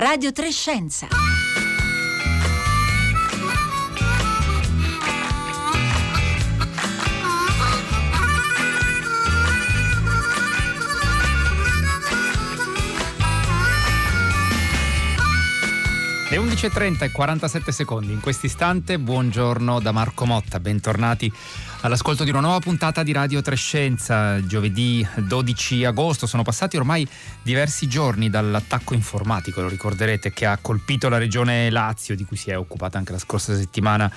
Radio Trescenza. Le 11.30 e 47 secondi in questo istante, buongiorno da Marco Motta, bentornati all'ascolto di una nuova puntata di Radio Trescenza, giovedì 12 agosto. Sono passati ormai diversi giorni dall'attacco informatico, lo ricorderete, che ha colpito la regione Lazio, di cui si è occupata anche la scorsa settimana.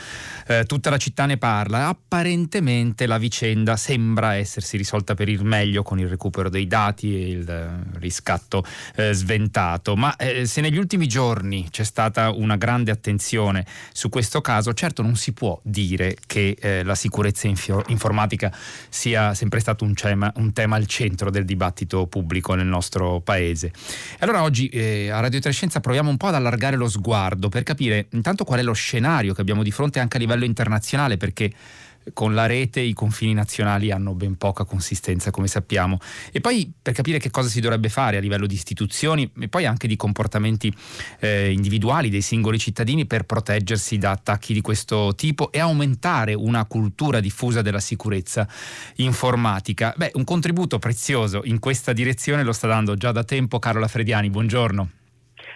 Eh, tutta la città ne parla. Apparentemente la vicenda sembra essersi risolta per il meglio con il recupero dei dati e il eh, riscatto eh, sventato. Ma eh, se negli ultimi giorni c'è stata una grande attenzione su questo caso, certo non si può dire che eh, la sicurezza informatica sia sempre stato un, cema, un, tema al centro del dibattito pubblico nel nostro paese. Allora oggi eh, a Radio Trescenza proviamo un po' ad allargare lo sguardo per capire intanto qual è lo scenario che abbiamo di fronte anche a livello internazionale perché con la rete i confini nazionali hanno ben poca consistenza, come sappiamo. E poi per capire che cosa si dovrebbe fare a livello di istituzioni e poi anche di comportamenti eh, individuali dei singoli cittadini per proteggersi da attacchi di questo tipo e aumentare una cultura diffusa della sicurezza informatica. Beh, un contributo prezioso in questa direzione lo sta dando già da tempo Carola Frediani. Buongiorno.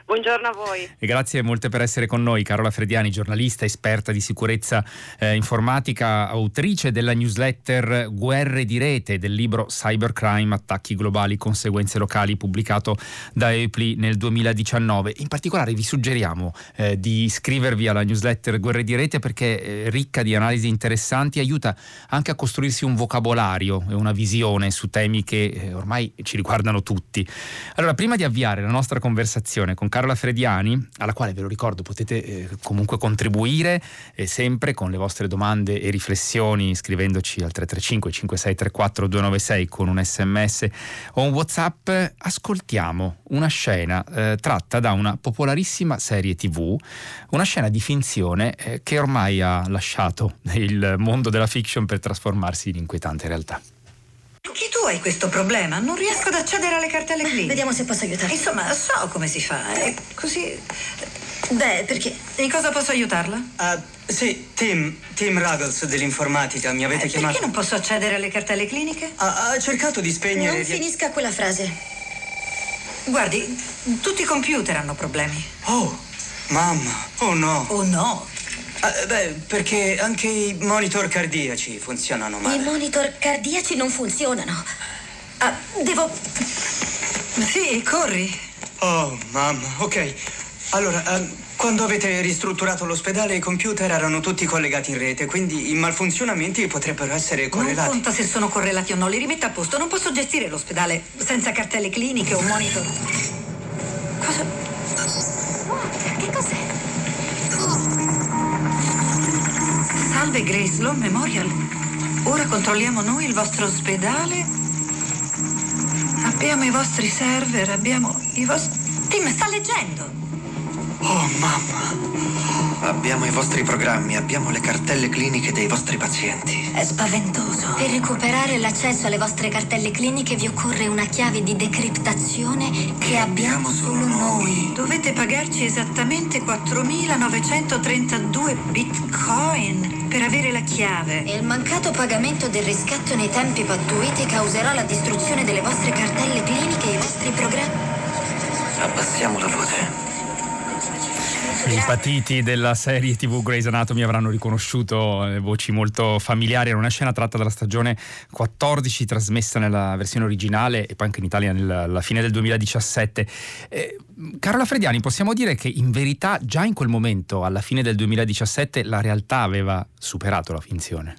Buongiorno a voi. E grazie molte per essere con noi. Carola Frediani, giornalista, esperta di sicurezza eh, informatica, autrice della newsletter Guerre di rete del libro Cybercrime, attacchi globali, conseguenze locali, pubblicato da EPLI nel 2019. In particolare vi suggeriamo eh, di iscrivervi alla newsletter Guerre di rete perché è eh, ricca di analisi interessanti, aiuta anche a costruirsi un vocabolario e una visione su temi che eh, ormai ci riguardano tutti. Allora, prima di avviare la nostra conversazione con Carola Frediani, alla quale ve lo ricordo potete eh, comunque contribuire eh, sempre con le vostre domande e riflessioni scrivendoci al 335 5634 296 con un sms o un whatsapp. Ascoltiamo una scena eh, tratta da una popolarissima serie tv, una scena di finzione eh, che ormai ha lasciato il mondo della fiction per trasformarsi in inquietante realtà. Anche tu hai questo problema. Non riesco ad accedere alle cartelle cliniche. Vediamo se posso aiutarti. Insomma, so come si fa. È così. Beh, perché? In cosa posso aiutarla? Uh, sì, Tim, Tim Ruggles dell'informatica, mi avete eh, chiamato? Perché non posso accedere alle cartelle cliniche? Ha, ha cercato di spegnere... Non finisca quella frase. Guardi, tutti i computer hanno problemi. Oh, mamma, oh no. Oh no, Uh, beh, perché anche i monitor cardiaci funzionano male. I monitor cardiaci non funzionano. Uh, devo. Sì, corri. Oh, mamma, ok. Allora, uh, quando avete ristrutturato l'ospedale i computer erano tutti collegati in rete, quindi i malfunzionamenti potrebbero essere correlati. Non conta se sono correlati o no, li rimetta a posto. Non posso gestire l'ospedale senza cartelle cliniche o monitor. Cosa? Salve Grace Law Memorial. Ora controlliamo noi il vostro ospedale. Abbiamo i vostri server, abbiamo i vostri... Tim, sta leggendo. Oh, mamma. Abbiamo i vostri programmi, abbiamo le cartelle cliniche dei vostri pazienti. È spaventoso. Per recuperare l'accesso alle vostre cartelle cliniche vi occorre una chiave di decriptazione che abbiamo solo noi. Dovete pagarci esattamente 4.932 bitcoin per avere la chiave. E il mancato pagamento del riscatto nei tempi pattuiti causerà la distruzione delle vostre cartelle cliniche e i vostri programmi. Abbassiamo la voce. I patiti della serie TV Grey's Anatomy avranno riconosciuto eh, voci molto familiari. Era una scena tratta dalla stagione 14, trasmessa nella versione originale e poi anche in Italia alla fine del 2017. Eh, Carola Frediani, possiamo dire che in verità già in quel momento, alla fine del 2017, la realtà aveva superato la finzione.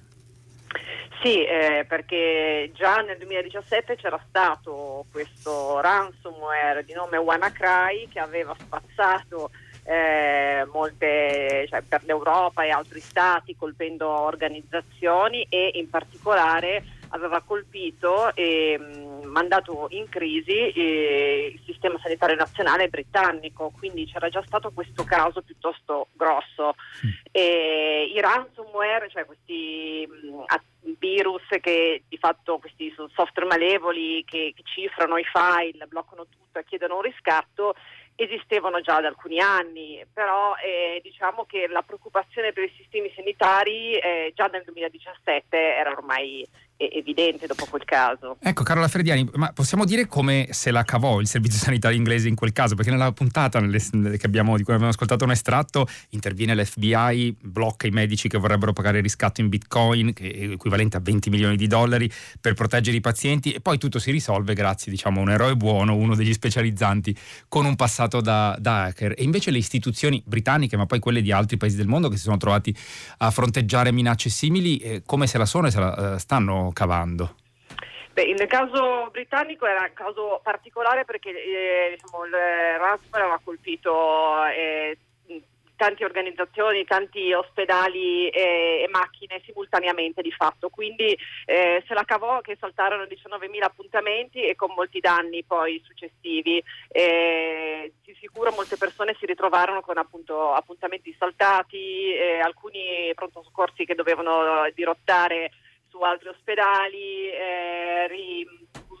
Sì, eh, perché già nel 2017 c'era stato questo ransomware di nome WannaCry che aveva spazzato eh, molte, cioè per l'Europa e altri stati colpendo organizzazioni e in particolare aveva colpito e mh, mandato in crisi eh, il sistema sanitario nazionale britannico, quindi c'era già stato questo caso piuttosto grosso. Mm. E I ransomware, cioè questi mh, virus che di fatto questi software malevoli che, che cifrano i file, bloccano tutto e chiedono un riscatto, esistevano già da alcuni anni, però eh, diciamo che la preoccupazione per i sistemi sanitari eh, già nel 2017 era ormai evidente dopo quel caso. Ecco Carola Frediani, ma possiamo dire come se la cavò il servizio sanitario inglese in quel caso? Perché nella puntata nelle, abbiamo, di cui abbiamo ascoltato un estratto interviene l'FBI, blocca i medici che vorrebbero pagare il riscatto in bitcoin, che è equivalente a 20 milioni di dollari, per proteggere i pazienti e poi tutto si risolve grazie diciamo, a un eroe buono, uno degli specializzanti, con un passato da, da hacker. E invece le istituzioni britanniche, ma poi quelle di altri paesi del mondo che si sono trovati a fronteggiare minacce simili, eh, come se la sono e se la eh, stanno cavando? Beh, nel caso britannico era un caso particolare perché eh, diciamo, il ransomware aveva colpito eh, tante organizzazioni, tanti ospedali e, e, macchine simultaneamente di fatto, quindi eh, se la cavò che saltarono 19.000 appuntamenti e con molti danni poi successivi. Eh, di sicuro molte persone si ritrovarono con appunto, appuntamenti saltati, eh, alcuni pronto soccorsi che dovevano dirottare su altri ospedali, eh,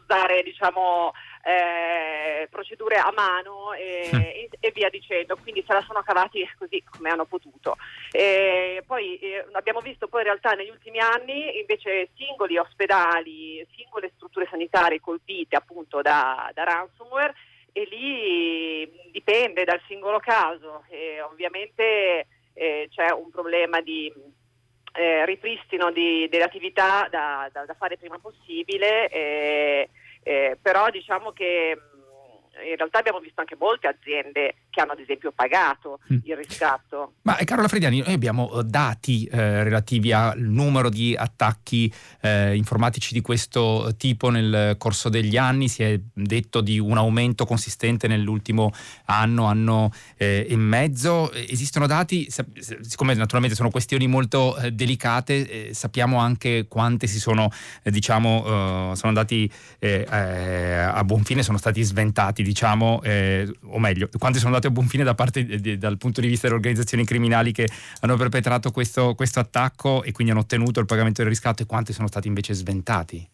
usare diciamo, eh, procedure a mano e, e, e, via dicendo, quindi se la sono cavati così come hanno potuto. E poi eh, abbiamo visto poi in realtà negli ultimi anni invece singoli ospedali, singole strutture sanitarie colpite appunto da, da ransomware e lì dipende dal singolo caso. E ovviamente eh, c'è un problema di eh, ripristino di, delle attività da, da, da, fare prima possibile, eh, eh, però diciamo che in realtà abbiamo visto anche molte aziende che hanno ad esempio pagato mm. il riscatto. Ma eh, Carola Frediani, noi abbiamo eh, dati eh, relativi al numero di attacchi eh, informatici di questo tipo nel corso degli anni, si è detto di un aumento consistente nell'ultimo anno, anno eh, e mezzo. Esistono dati, siccome naturalmente sono questioni molto eh, delicate, sappiamo anche quante si sono, diciamo, sono andati a buon fine, sono stati sventati, diciamo, o meglio, quanti sono andati a buon fine da parte, di, dal punto di vista delle organizzazioni criminali che hanno perpetrato questo, questo attacco e quindi hanno ottenuto il pagamento del riscatto e quanti sono stati invece sventati?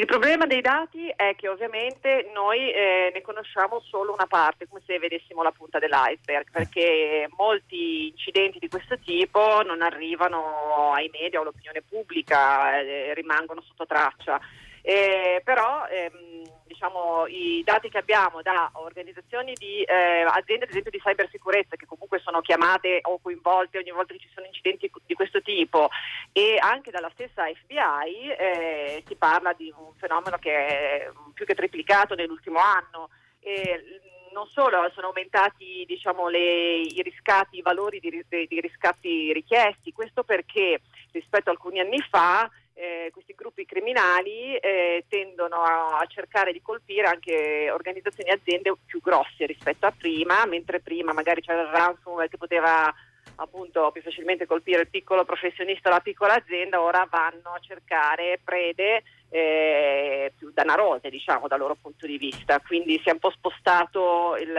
Il problema dei dati è che ovviamente noi eh, ne conosciamo solo una parte, come se vedessimo la punta dell'iceberg, perché molti incidenti di questo tipo non arrivano ai media o all'opinione pubblica, eh, rimangono sotto traccia. Eh, però ehm, diciamo, i dati che abbiamo da organizzazioni di eh, aziende ad esempio di cybersicurezza che comunque sono chiamate o coinvolte ogni volta che ci sono incidenti di questo tipo e anche dalla stessa FBI eh, si parla di un fenomeno che è più che triplicato nell'ultimo anno. E, non solo sono aumentati diciamo, le, i riscatti, i valori di, di riscatti richiesti, questo perché rispetto a alcuni anni fa eh, questi gruppi criminali eh, tendono a, a, cercare di colpire anche organizzazioni e aziende più grosse rispetto a prima, mentre prima magari c'era il ransomware che poteva appunto più facilmente colpire il piccolo professionista o la piccola azienda, ora vanno a cercare prede eh, più danarose diciamo dal loro punto di vista, quindi si è un po' spostato il,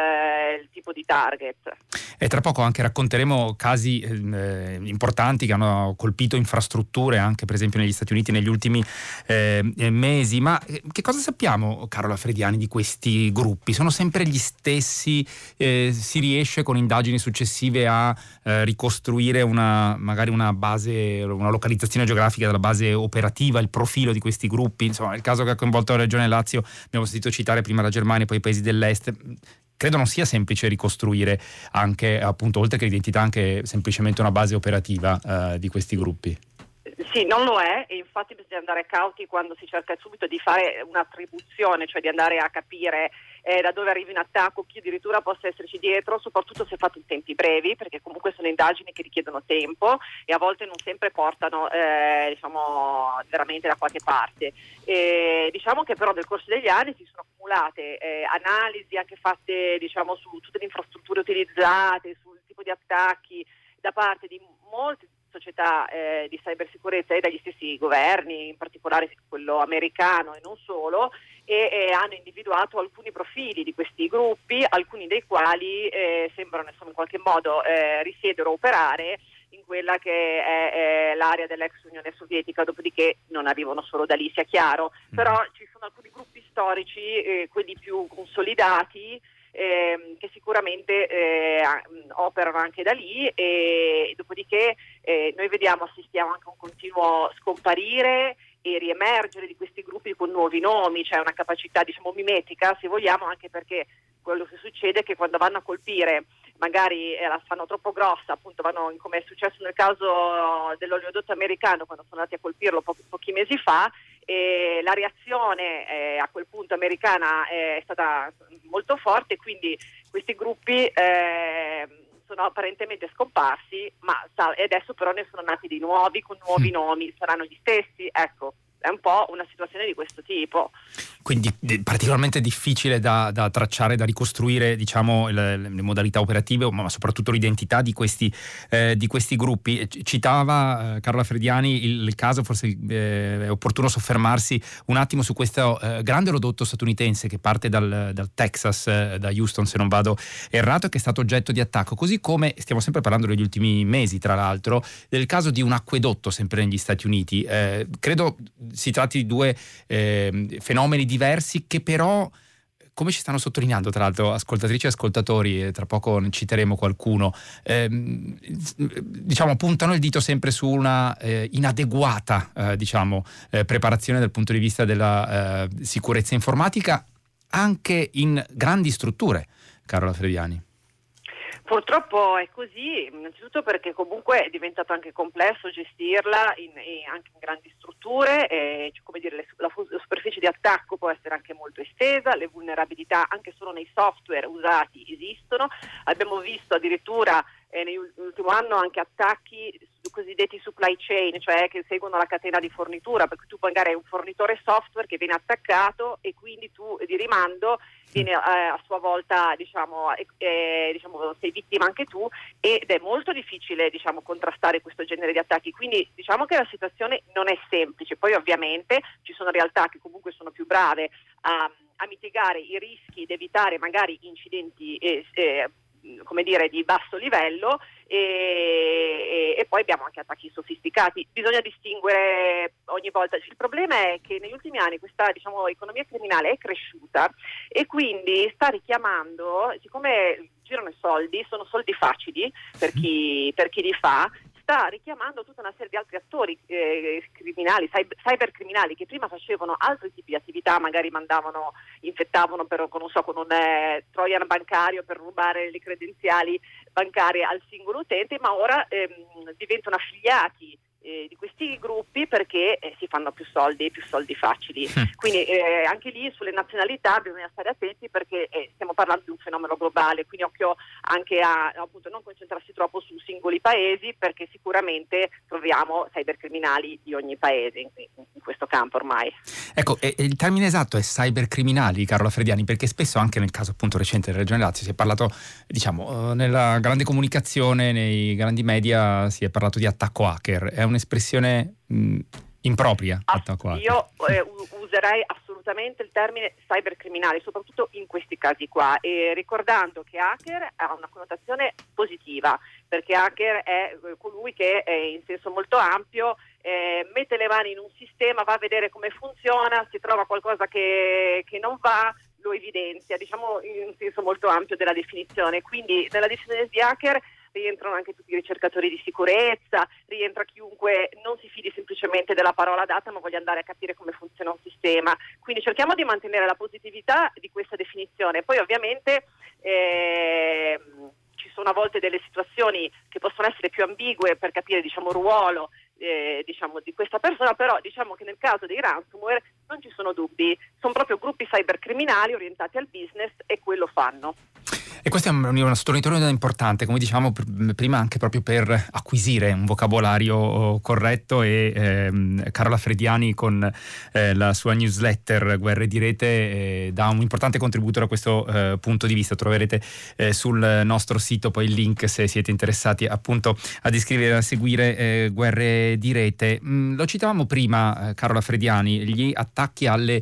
il tipo di target. E tra poco anche racconteremo casi eh, importanti che hanno colpito infrastrutture anche per esempio negli Stati Uniti negli ultimi eh, mesi, ma eh, che cosa sappiamo Carola Frediani di questi gruppi? Sono sempre gli stessi? Eh, si riesce con indagini successive a eh, ricostruire una, magari una base, una localizzazione geografica della base operativa, il profilo di questi gruppi? Gruppi, insomma il caso che ha coinvolto la Regione Lazio, abbiamo sentito citare prima la Germania, poi i paesi dell'Est, credo non sia semplice ricostruire anche, appunto, oltre che l'identità, anche semplicemente una base operativa eh, di questi gruppi. Sì, non lo è e infatti bisogna andare cauti quando si cerca subito di fare un'attribuzione, cioè di andare a capire eh, da dove arrivi un attacco, chi addirittura possa esserci dietro, soprattutto se fatto in tempi brevi, perché comunque sono indagini che richiedono tempo e a volte non sempre portano eh, diciamo, veramente da qualche parte. E, diciamo che però nel corso degli anni si sono accumulate eh, analisi anche fatte diciamo, su tutte le infrastrutture utilizzate, sul tipo di attacchi da parte di molti società eh, di cybersicurezza e dagli stessi governi, in particolare quello americano e non solo, e, e hanno individuato alcuni profili di questi gruppi, alcuni dei quali eh, sembrano insomma, in qualche modo eh, risiedere o operare in quella che è, è, l'area dell'ex Unione Sovietica, dopodiché non arrivano solo da lì, sia chiaro, mm. però ci sono alcuni gruppi storici, eh, quelli più consolidati, eh, che sicuramente eh, operano anche da lì e dopodiché eh, noi vediamo, assistiamo anche a un continuo scomparire e riemergere di questi gruppi con nuovi nomi, cioè una capacità diciamo mimetica se vogliamo anche perché quello che succede è che quando vanno a colpire magari eh, la fanno troppo grossa, appunto vanno, come è successo nel caso dell'oleodotto americano quando sono andati a colpirlo po- pochi mesi fa, e la reazione eh, a quel punto americana è stata molto forte, quindi questi gruppi eh, sono apparentemente scomparsi, ma e adesso però ne sono nati di nuovi con nuovi mm. nomi, saranno gli stessi, ecco è un po' una situazione di questo tipo. Quindi particolarmente difficile da, da tracciare, da ricostruire diciamo, le, le, modalità operative, ma soprattutto l'identità di questi, eh, di questi gruppi. Citava eh, Carla Frediani il, il caso, forse eh, è opportuno soffermarsi un attimo su questo eh, grande rodotto statunitense che parte dal, dal Texas, eh, da Houston se non vado errato, e che è stato oggetto di attacco, così come stiamo sempre parlando degli ultimi mesi, tra l'altro, del caso di un acquedotto sempre negli Stati Uniti. Eh, credo si tratti di due eh, fenomeni diversi che però come ci stanno sottolineando tra l'altro ascoltatrici e ascoltatori, e tra poco ne citeremo qualcuno, ehm, diciamo puntano il dito sempre su una eh, inadeguata eh, diciamo, eh, preparazione dal punto di vista della eh, sicurezza informatica anche in grandi strutture, Carola Frediani. Purtroppo è così, innanzitutto perché comunque è diventato anche complesso gestirla in, in, anche in grandi strutture, e, come dire, le, la, la, superficie di attacco può essere anche molto estesa, le vulnerabilità anche solo nei software usati esistono, abbiamo visto addirittura eh, nell'ultimo anno anche attacchi cosiddetti supply chain, cioè che seguono la catena di fornitura, perché tu magari hai un fornitore software che viene attaccato e quindi tu di rimando viene eh, a sua volta diciamo, eh, diciamo, sei vittima anche tu ed è molto difficile diciamo, contrastare questo genere di attacchi. Quindi diciamo che la situazione non è semplice. Poi ovviamente ci sono realtà che comunque sono più brave a, a mitigare i rischi ed evitare magari incidenti eh, eh come dire, di basso livello e, e, poi abbiamo anche attacchi sofisticati. Bisogna distinguere ogni volta. Il problema è che negli ultimi anni questa diciamo, economia criminale è cresciuta e quindi sta richiamando, siccome girano i soldi, sono soldi facili per chi, per chi li fa, sta richiamando tutta una serie di altri attori eh, criminali, cyber, cybercriminali che prima facevano altri tipi di attività, magari mandavano, infettavano per, non so, con un eh, trojan bancario per rubare le credenziali bancarie al singolo utente, ma ora ehm, diventano affiliati eh, di questi gruppi perché eh, si fanno più soldi, più soldi facili. Mm. Quindi eh, anche lì sulle nazionalità bisogna stare attenti perché eh, stiamo parlando di un fenomeno globale, quindi occhio anche a appunto, non concentrarsi troppo su singoli paesi perché sicuramente troviamo cybercriminali di ogni paese in, in questo campo ormai. Ecco, il termine esatto è cybercriminali, Carola Frediani, perché spesso anche nel caso appunto recente della Regione Lazio si è parlato, diciamo, eh, nella grande comunicazione, nei grandi media si è parlato di attacco hacker. È un'espressione mh, impropria. Ass- io eh, userei assolutamente il termine cybercriminale, soprattutto in questi casi qua, e ricordando che hacker ha una connotazione positiva, perché hacker è eh, colui che è in senso molto ampio eh, mette le mani in un sistema, va a vedere come funziona, si trova qualcosa che, che non va, lo evidenzia, diciamo in un senso molto ampio della definizione. Quindi nella definizione di hacker rientrano anche tutti i ricercatori di sicurezza, rientra chiunque non si fidi semplicemente della parola data ma voglia andare a capire come funziona un sistema. Quindi cerchiamo di mantenere la positività di questa definizione. Poi ovviamente eh, ci sono a volte delle situazioni che possono essere più ambigue per capire diciamo, il ruolo eh, diciamo, di questa persona, però diciamo che nel caso dei ransomware non ci sono dubbi, sono proprio gruppi cybercriminali orientati al business e quello fanno. E questo è un, sottolineatura importante, come diciamo prima, anche proprio per acquisire un vocabolario oh, corretto e ehm, Carola Frediani con eh, la sua newsletter Guerre di Rete eh, dà un importante contributo da questo eh, punto di vista. Troverete eh, sul nostro sito poi il link se siete interessati appunto ad iscrivervi a seguire eh, Guerre di Rete. Mm, lo citavamo prima, eh, Carola Frediani, gli attacchi alle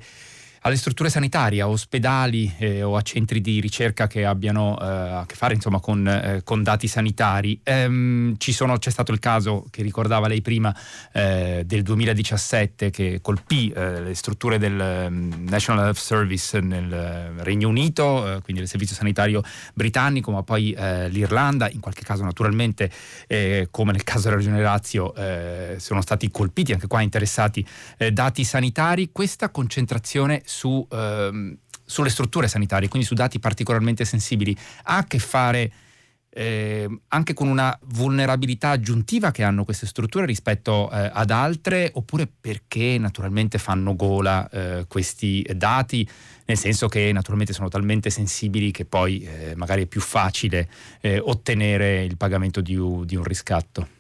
alle strutture sanitarie, a ospedali eh, o a centri di ricerca che abbiano eh, a che fare insomma, con, eh, con, dati sanitari. Ehm, sono, c'è stato il caso che ricordava lei prima eh, del 2017 che colpì eh, le strutture del um, National Health Service nel eh, Regno Unito, quindi il servizio sanitario britannico, ma poi l'Irlanda, in qualche caso naturalmente come nel caso della Regione Lazio sono stati colpiti anche qua interessati dati sanitari. Questa concentrazione su, ehm, sulle strutture sanitarie, quindi su dati particolarmente sensibili, ha a che fare eh, anche con una vulnerabilità aggiuntiva che hanno queste strutture rispetto eh, ad altre, oppure perché naturalmente fanno gola eh, questi dati, nel senso che naturalmente sono talmente sensibili che poi eh, magari è più facile eh, ottenere il pagamento di, di un riscatto.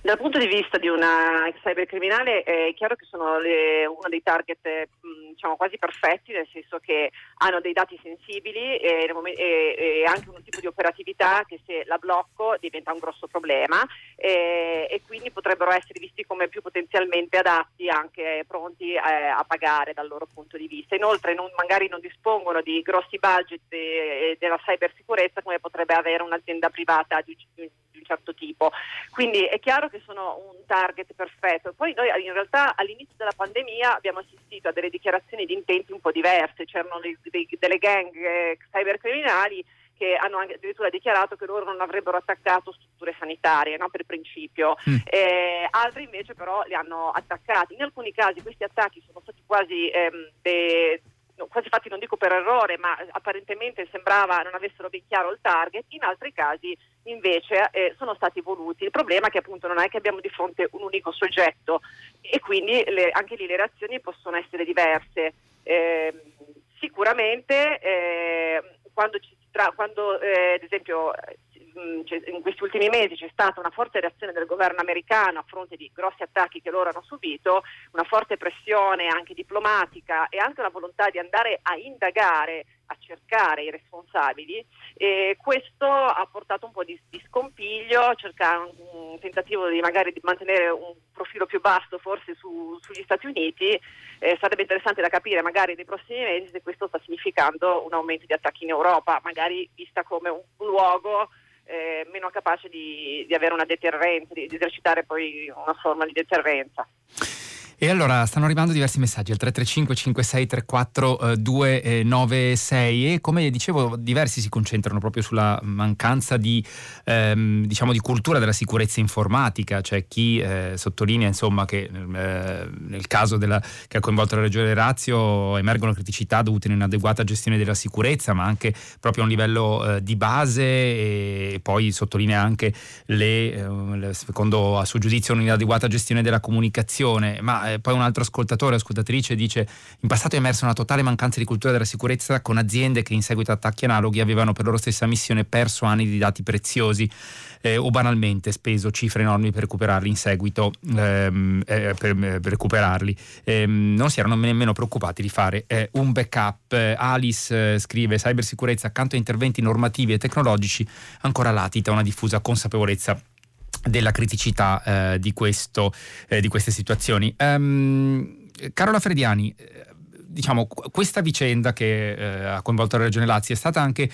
Dal punto di vista di una cybercriminale è chiaro che sono le, uno dei target diciamo, quasi perfetti, nel senso che hanno dei dati sensibili e, e, e, anche un tipo di operatività che se la blocco diventa un grosso problema e, e quindi potrebbero essere visti come più potenzialmente adatti, anche pronti a, eh, a pagare dal loro punto di vista. Inoltre non, magari non dispongono di grossi budget de, della cybersicurezza come potrebbe avere un'azienda privata di, di un certo tipo. Quindi è chiaro che sono un target perfetto. Poi noi in realtà all'inizio della pandemia abbiamo assistito a delle dichiarazioni di intenti un po' diverse, c'erano dei, dei, delle gang eh, cybercriminali che hanno addirittura dichiarato che loro non avrebbero attaccato strutture sanitarie no, per principio, mm. eh, altri invece però li hanno attaccati. In alcuni casi questi attacchi sono stati quasi ehm, de- quasi fatti non dico per errore, ma apparentemente sembrava non avessero ben chiaro il target, in altri casi invece eh, sono stati voluti. Il problema è che appunto non è che abbiamo di fronte un unico soggetto e quindi le, anche lì le reazioni possono essere diverse. Eh, sicuramente eh, quando, tra, quando eh, ad esempio in questi ultimi mesi c'è stata una forte reazione del governo americano a fronte di grossi attacchi che loro hanno subito, una forte pressione anche diplomatica e anche una volontà di andare a indagare, a cercare i responsabili. E questo ha portato un po' di, di scompiglio, cercare un tentativo di magari di mantenere un profilo più basso forse su, sugli Stati Uniti. Eh, sarebbe interessante da capire magari nei prossimi mesi se questo sta significando un aumento di attacchi in Europa, magari vista come un luogo eh, meno capace di, di, avere una deterrenza, di, di esercitare poi una forma di deterrenza. E allora stanno arrivando diversi messaggi al 335 5634 296 e come dicevo diversi si concentrano proprio sulla mancanza di, ehm, diciamo di cultura della sicurezza informatica, c'è chi eh, sottolinea insomma che eh, nel caso della, che ha coinvolto la Regione Lazio emergono criticità dovute a un'inadeguata gestione della sicurezza ma anche proprio a un livello eh, di base. E poi sottolinea anche le, eh, secondo a suo giudizio un'inadeguata gestione della comunicazione. Ma eh, poi un altro ascoltatore, ascoltatrice dice in passato è emersa una totale mancanza di cultura della sicurezza con aziende che in seguito a attacchi analoghi avevano per loro stessa missione perso anni di dati preziosi eh, o banalmente speso cifre enormi per recuperarli in seguito ehm, eh, per, per, recuperarli ehm, non si erano nemmeno preoccupati di fare eh, un backup. Alice eh, scrive cybersicurezza accanto a interventi normativi e tecnologici ancora latita una diffusa consapevolezza della criticità eh, di, questo, eh, di, queste situazioni. Um, Carola Frediani, eh, diciamo, questa vicenda che eh, ha coinvolto la Regione Lazio è stata anche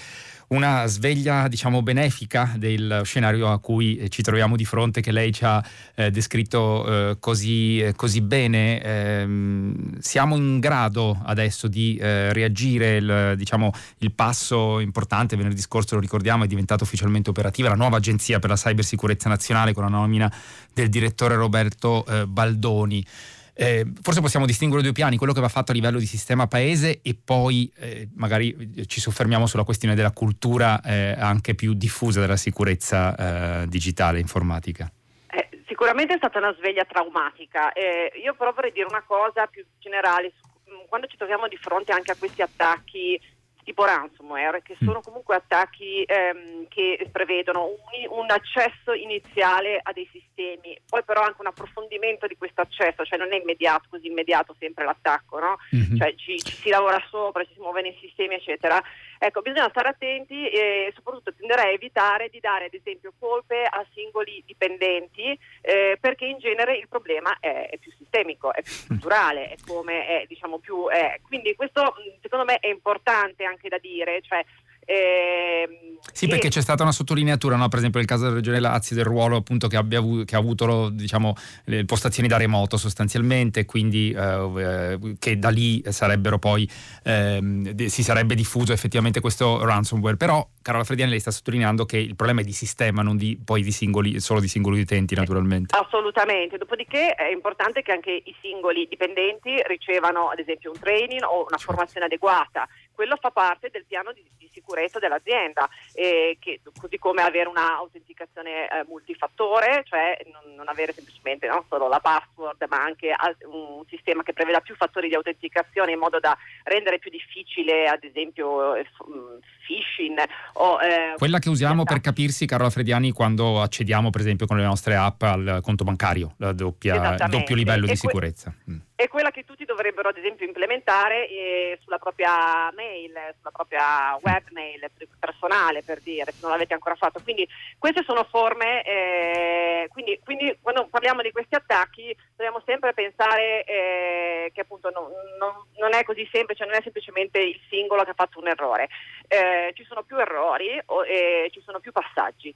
una sveglia diciamo benefica del scenario a cui eh, ci troviamo di fronte che lei ci ha eh, descritto eh, così, eh, così, bene. Ehm, siamo in grado adesso di eh, reagire il, diciamo, il passo importante? Venerdì scorso lo ricordiamo è diventata ufficialmente operativa la nuova agenzia per la cybersicurezza nazionale con la nomina del direttore Roberto eh, Baldoni eh, forse possiamo distinguere due piani, quello che va fatto a livello di sistema paese e poi eh, magari ci soffermiamo sulla questione della cultura eh, anche più diffusa della sicurezza eh, digitale informatica. Eh, sicuramente è stata una sveglia traumatica. Eh, io però vorrei dire una cosa più generale mh, quando ci troviamo di fronte anche a questi attacchi tipo ransomware, che sono mm. comunque attacchi ehm, che prevedono un, un, accesso iniziale a dei sistemi, poi però anche un approfondimento di questo accesso, cioè non è immediato, così immediato sempre l'attacco, no? mm-hmm. cioè ci, ci, si lavora sopra, ci si muove nei sistemi, eccetera. Ecco, bisogna stare attenti e soprattutto tenderei a evitare di dare ad esempio colpe a singoli dipendenti eh, perché in genere il problema è, è, più sistemico, è più strutturale, è come è, diciamo più è. Quindi questo secondo me è importante anche da dire, cioè eh, sì, perché c'è stata una sottolineatura, no? per esempio nel caso della Regione Lazio, del ruolo appunto che, abbia, che ha avuto diciamo, le postazioni da remoto sostanzialmente, quindi eh, che da lì sarebbero poi eh, si sarebbe diffuso effettivamente questo ransomware. Però Carola Frediani lei sta sottolineando che il problema è di sistema, non di, poi di singoli, solo di singoli utenti naturalmente. Assolutamente, dopodiché è importante che anche i singoli dipendenti ricevano ad esempio un training o una formazione adeguata quello fa parte del piano di, di sicurezza dell'azienda, eh, che, così come avere un'autenticazione eh, multifattore, cioè non, non avere semplicemente non solo la password, ma anche al, un sistema che preveda più fattori di autenticazione in modo da rendere più difficile, ad esempio, eh, mm, phishing. O, eh, Quella che usiamo per capirsi, Carola Frediani, quando accediamo, per esempio, con le nostre app al conto bancario, il doppio livello e di sicurezza. Que- mm è quella che tutti dovrebbero ad esempio implementare eh, sulla propria mail, sulla propria webmail personale per dire, se non l'avete ancora fatto. Quindi queste sono forme, eh, quindi, quindi, quando parliamo di questi attacchi dobbiamo sempre pensare eh, che appunto non, non, non, è così semplice, non è semplicemente il singolo che ha fatto un errore, eh, ci sono più errori e ci sono più passaggi.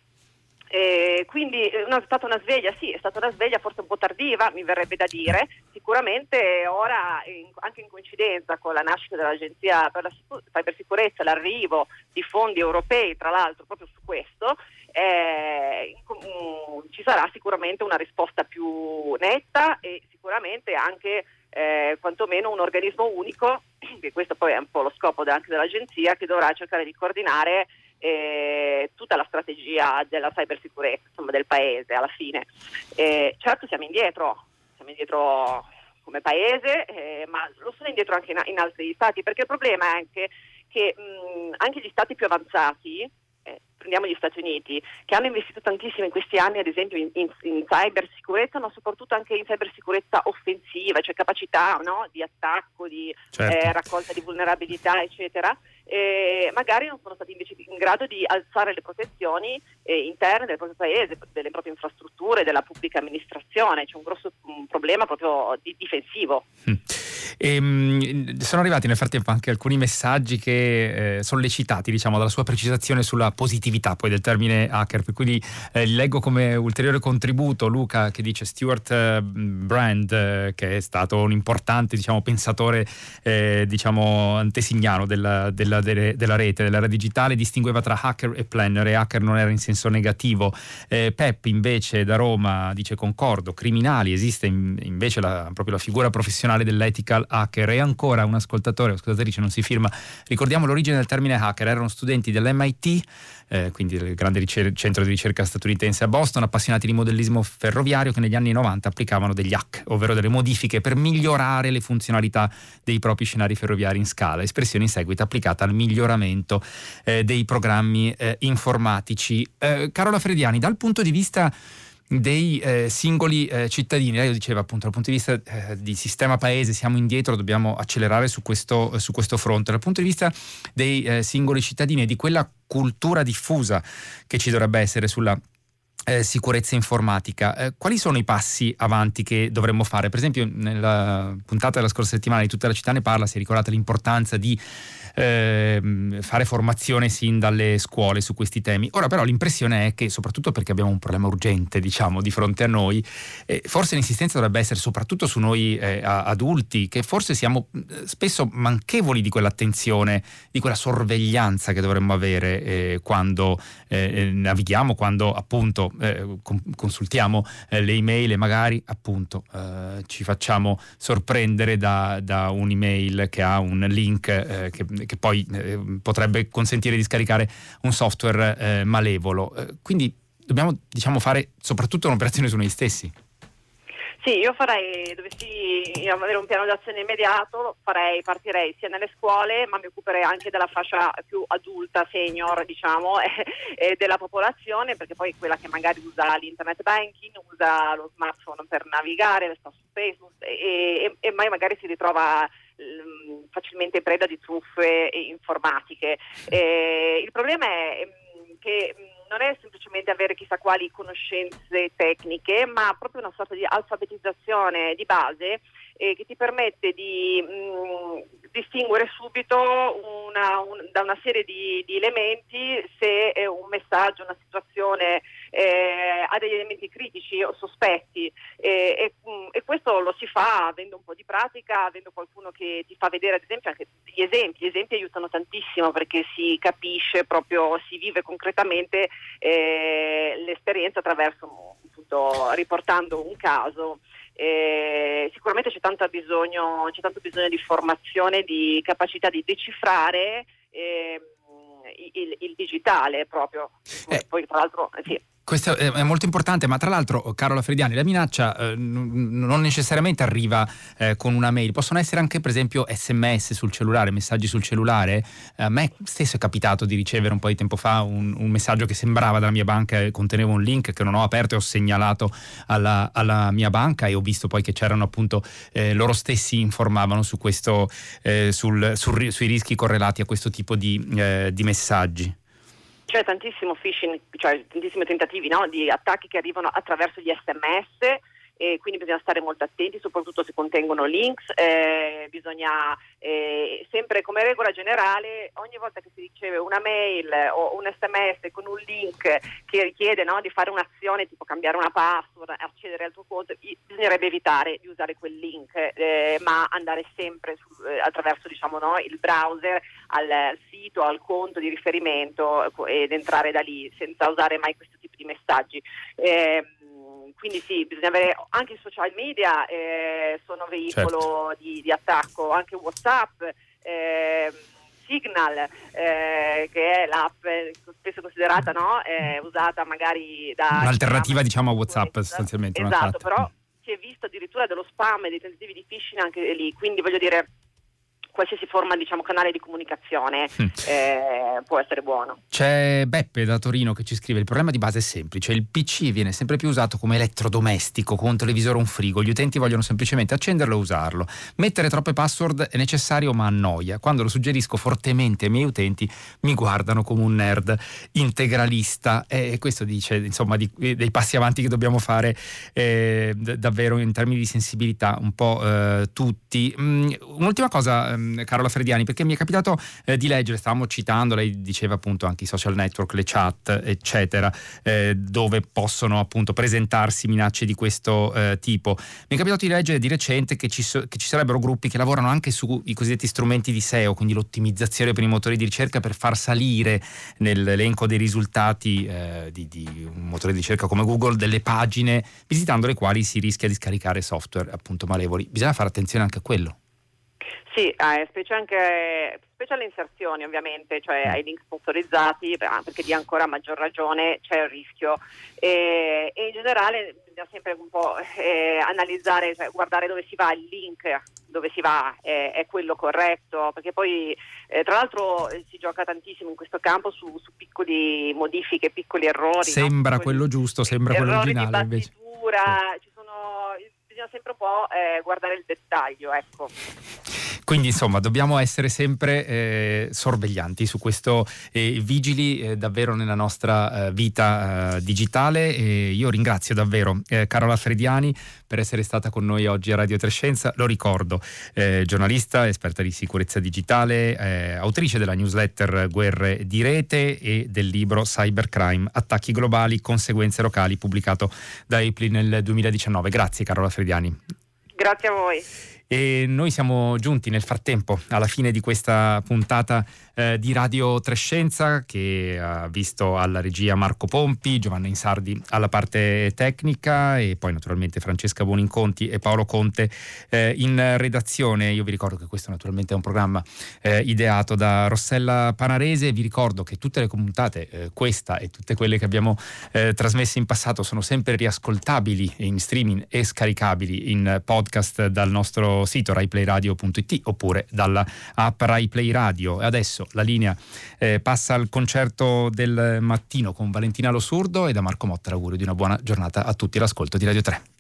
Eh, quindi è stata una sveglia, sì, è stata una sveglia forse un po' tardiva, mi verrebbe da dire. Sicuramente ora, in, anche in coincidenza con la nascita dell'Agenzia per la cybersicurezza, l'arrivo di fondi europei, tra l'altro, proprio su questo, eh, in, ci sarà sicuramente una risposta più netta e sicuramente anche eh, quantomeno un organismo unico, che questo poi è un po' lo scopo anche dell'Agenzia, che dovrà cercare di coordinare eh, tutta la strategia della cybersicurezza insomma, del paese alla fine. Eh, certo siamo indietro, siamo indietro come paese, eh, ma lo sono indietro anche in, in, altri stati, perché il problema è anche che mh, anche gli stati più avanzati, eh, prendiamo gli Stati Uniti, che hanno investito tantissimo in questi anni, ad esempio in, in, in cybersicurezza, ma soprattutto anche in cybersicurezza offensiva, cioè capacità no? di attacco, di certo. eh, raccolta di vulnerabilità, eccetera eh, magari non sono stati invece in grado di alzare le protezioni eh, interne del proprio paese, delle proprie infrastrutture, della pubblica amministrazione. C'è un grosso un problema proprio di, difensivo. Mm. E, ehm, sono arrivati nel frattempo anche alcuni messaggi che eh, sollecitati diciamo, dalla sua precisazione sulla positività poi del termine hacker, per cui eh, leggo come ulteriore contributo Luca che dice Stuart eh, Brand eh, che è stato un importante diciamo, pensatore eh, diciamo, antesignano della, della della, della, rete, dell'era digitale, distingueva tra hacker e planner e hacker non era in senso negativo. Eh, Pep invece da Roma dice concordo, criminali, esiste in, invece la, proprio la figura professionale dell'ethical hacker e ancora un ascoltatore, ascoltatrice non si firma, ricordiamo l'origine del termine hacker, erano studenti dell'MIT eh, quindi il grande ricer- centro di ricerca statunitense a Boston, appassionati di modellismo ferroviario che negli anni 90 applicavano degli hack, ovvero delle modifiche per migliorare le funzionalità dei propri scenari ferroviari in scala, espressione in seguito applicata al miglioramento eh, dei programmi eh, informatici. Eh, Carola Frediani, dal punto di vista dei eh, singoli eh, cittadini. Lei lo diceva appunto dal punto di vista eh, di sistema paese siamo indietro, dobbiamo accelerare su questo, su questo fronte. Dal punto di vista dei eh, singoli cittadini e di quella cultura diffusa che ci dovrebbe essere sulla eh, sicurezza informatica. Eh, quali sono i passi avanti che dovremmo fare? Per esempio, nella puntata della scorsa settimana di tutta la città ne parla, si è ricordata l'importanza di eh, fare formazione sin dalle scuole su questi temi. Ora però l'impressione è che, soprattutto perché abbiamo un problema urgente, diciamo, di fronte a noi, eh, forse l'insistenza dovrebbe essere soprattutto su noi eh, adulti, che forse siamo eh, spesso manchevoli di quell'attenzione, di quella sorveglianza che dovremmo avere eh, quando eh, navighiamo, quando appunto consultiamo le email e magari appunto ci facciamo sorprendere da, da un'email che ha un link che, che poi eh, potrebbe consentire di scaricare un software eh, malevolo. Eh, quindi dobbiamo diciamo, fare soprattutto un'operazione su noi stessi. Sì, io farei, dovessi avere un piano d'azione immediato, farei, partirei sia nelle scuole, ma mi occuperei anche della fascia più adulta, senior, diciamo, e, e della popolazione, perché poi quella che magari usa l'internet banking, usa lo smartphone per navigare, sta su Facebook e, e, e magari si ritrova facilmente preda di truffe informatiche. Eh, il problema è mm, che mm, non è semplicemente avere chissà quali conoscenze tecniche, ma proprio una sorta di alfabetizzazione di base eh, che ti permette di mh, mm, distinguere subito una, un, da una serie di, di elementi se è un messaggio, una situazione eh, ha degli elementi critici o sospetti eh, e, questo lo si fa avendo un po' di pratica, avendo qualcuno che ti fa vedere ad esempio anche gli esempi, gli esempi aiutano tantissimo perché si capisce proprio, si vive concretamente eh, l'esperienza attraverso appunto riportando un caso. Eh, sicuramente c'è tanto, bisogno, c'è tanto bisogno di formazione, di capacità di decifrare eh, il, il, digitale proprio. Eh. Poi tra l'altro sì. Questo è molto importante, ma tra l'altro, Carola Frediani, la minaccia eh, non necessariamente arriva eh, con una mail, possono essere anche per esempio sms sul cellulare, messaggi sul cellulare. A me stesso è capitato di ricevere un po' di tempo fa un, un, messaggio che sembrava dalla mia banca e conteneva un link che non ho aperto e ho segnalato alla, alla mia banca e ho visto poi che c'erano appunto eh, loro stessi informavano su questo, eh, sul, sul, sui rischi correlati a questo tipo di, eh, di messaggi c'è tantissimo phishing, cioè tantissimi tentativi no? di attacchi che arrivano attraverso gli sms e quindi bisogna stare molto attenti, soprattutto se contengono links. Eh, bisogna eh, sempre come regola generale, ogni volta che si riceve una mail o un sms con un link che richiede no, di fare un'azione tipo cambiare una password, accedere al tuo conto, bisognerebbe evitare di usare quel link, eh, ma andare sempre su, eh, attraverso diciamo, no, il browser al, al, sito, al conto di riferimento ed entrare da lì senza usare mai questo tipo di messaggi. Eh, quindi sì, bisogna avere anche i social media eh, sono veicolo certo. di, di, attacco, anche Whatsapp. Eh, Signal, eh, che è l'app spesso considerata no? eh, usata magari da... Un'alternativa diciamo a Whatsapp sostanzialmente. Esatto, però si è visto addirittura dello spam e dei tentativi di phishing anche lì, quindi voglio dire qualsiasi forma diciamo, canale di comunicazione mm. eh, può essere buono. C'è Beppe da Torino che ci scrive: il problema di base è semplice, il PC viene sempre più usato come elettrodomestico, con un televisore o un frigo, gli utenti vogliono semplicemente accenderlo e usarlo. Mettere troppe password è necessario ma annoia. Quando lo suggerisco fortemente ai miei utenti mi guardano come un nerd integralista e questo dice insomma di, dei passi avanti che dobbiamo fare eh, davvero in termini di sensibilità un po' eh, tutti. Mm, un'ultima cosa mm, Carola Frediani, perché mi è capitato eh, di leggere, stavamo citando, lei diceva appunto anche i social network, le chat, eccetera, eh, dove possono appunto presentarsi minacce di questo eh, tipo. Mi è capitato di leggere di recente che ci, so, che ci sarebbero gruppi che lavorano anche sui cosiddetti strumenti di SEO, quindi l'ottimizzazione per i motori di ricerca per far salire nell'elenco dei risultati eh, di, di un motore di ricerca come Google delle pagine visitando le quali si rischia di scaricare software appunto malevoli. Bisogna fare attenzione anche a quello. Sì, eh, specie anche specie alle inserzioni ovviamente, cioè ai link sponsorizzati, perché di ancora maggior ragione c'è il rischio. E, e in generale bisogna sempre un po' eh, analizzare, cioè guardare dove si va, il link dove si va è, è quello corretto, perché poi eh, tra l'altro eh, si gioca tantissimo in questo campo su, su piccoli modifiche, piccoli errori. Sembra no? quello giusto, sembra quello originale invece. Sì. Sono, bisogna sempre un po' eh, guardare il dettaglio, ecco. Quindi insomma dobbiamo essere sempre eh, sorveglianti su questo, eh, vigili eh, davvero nella nostra eh, vita eh, digitale. Io ringrazio davvero eh, Carola Frediani per essere stata con noi oggi a Radio Trescenza. Lo ricordo, giornalista, esperta di sicurezza digitale, autrice della newsletter Guerre di Rete e del libro Cybercrime, attacchi globali, conseguenze locali, pubblicato da EPLI nel 2019. Grazie Carola Frediani. Grazie a voi. E noi siamo giunti nel frattempo alla fine di questa puntata eh, di Radio Trescenza che ha visto alla regia Marco Pompi, Giovanna Insardi alla parte tecnica e poi naturalmente Francesca Buoninconti e Paolo Conte eh, in redazione. Io vi ricordo che questo naturalmente è un programma eh, ideato da Rossella Panarese. Vi ricordo che tutte le puntate, eh, questa e tutte quelle che abbiamo eh, trasmesse in passato, sono sempre riascoltabili in streaming e scaricabili in podcast dal nostro sito raiplayradio.it oppure dalla app RaiPlay Radio. E adesso la linea eh, passa al concerto del mattino con Valentina Lo Surdo e da Marco Motta l'augurio di una buona giornata a tutti l'ascolto di Radio 3.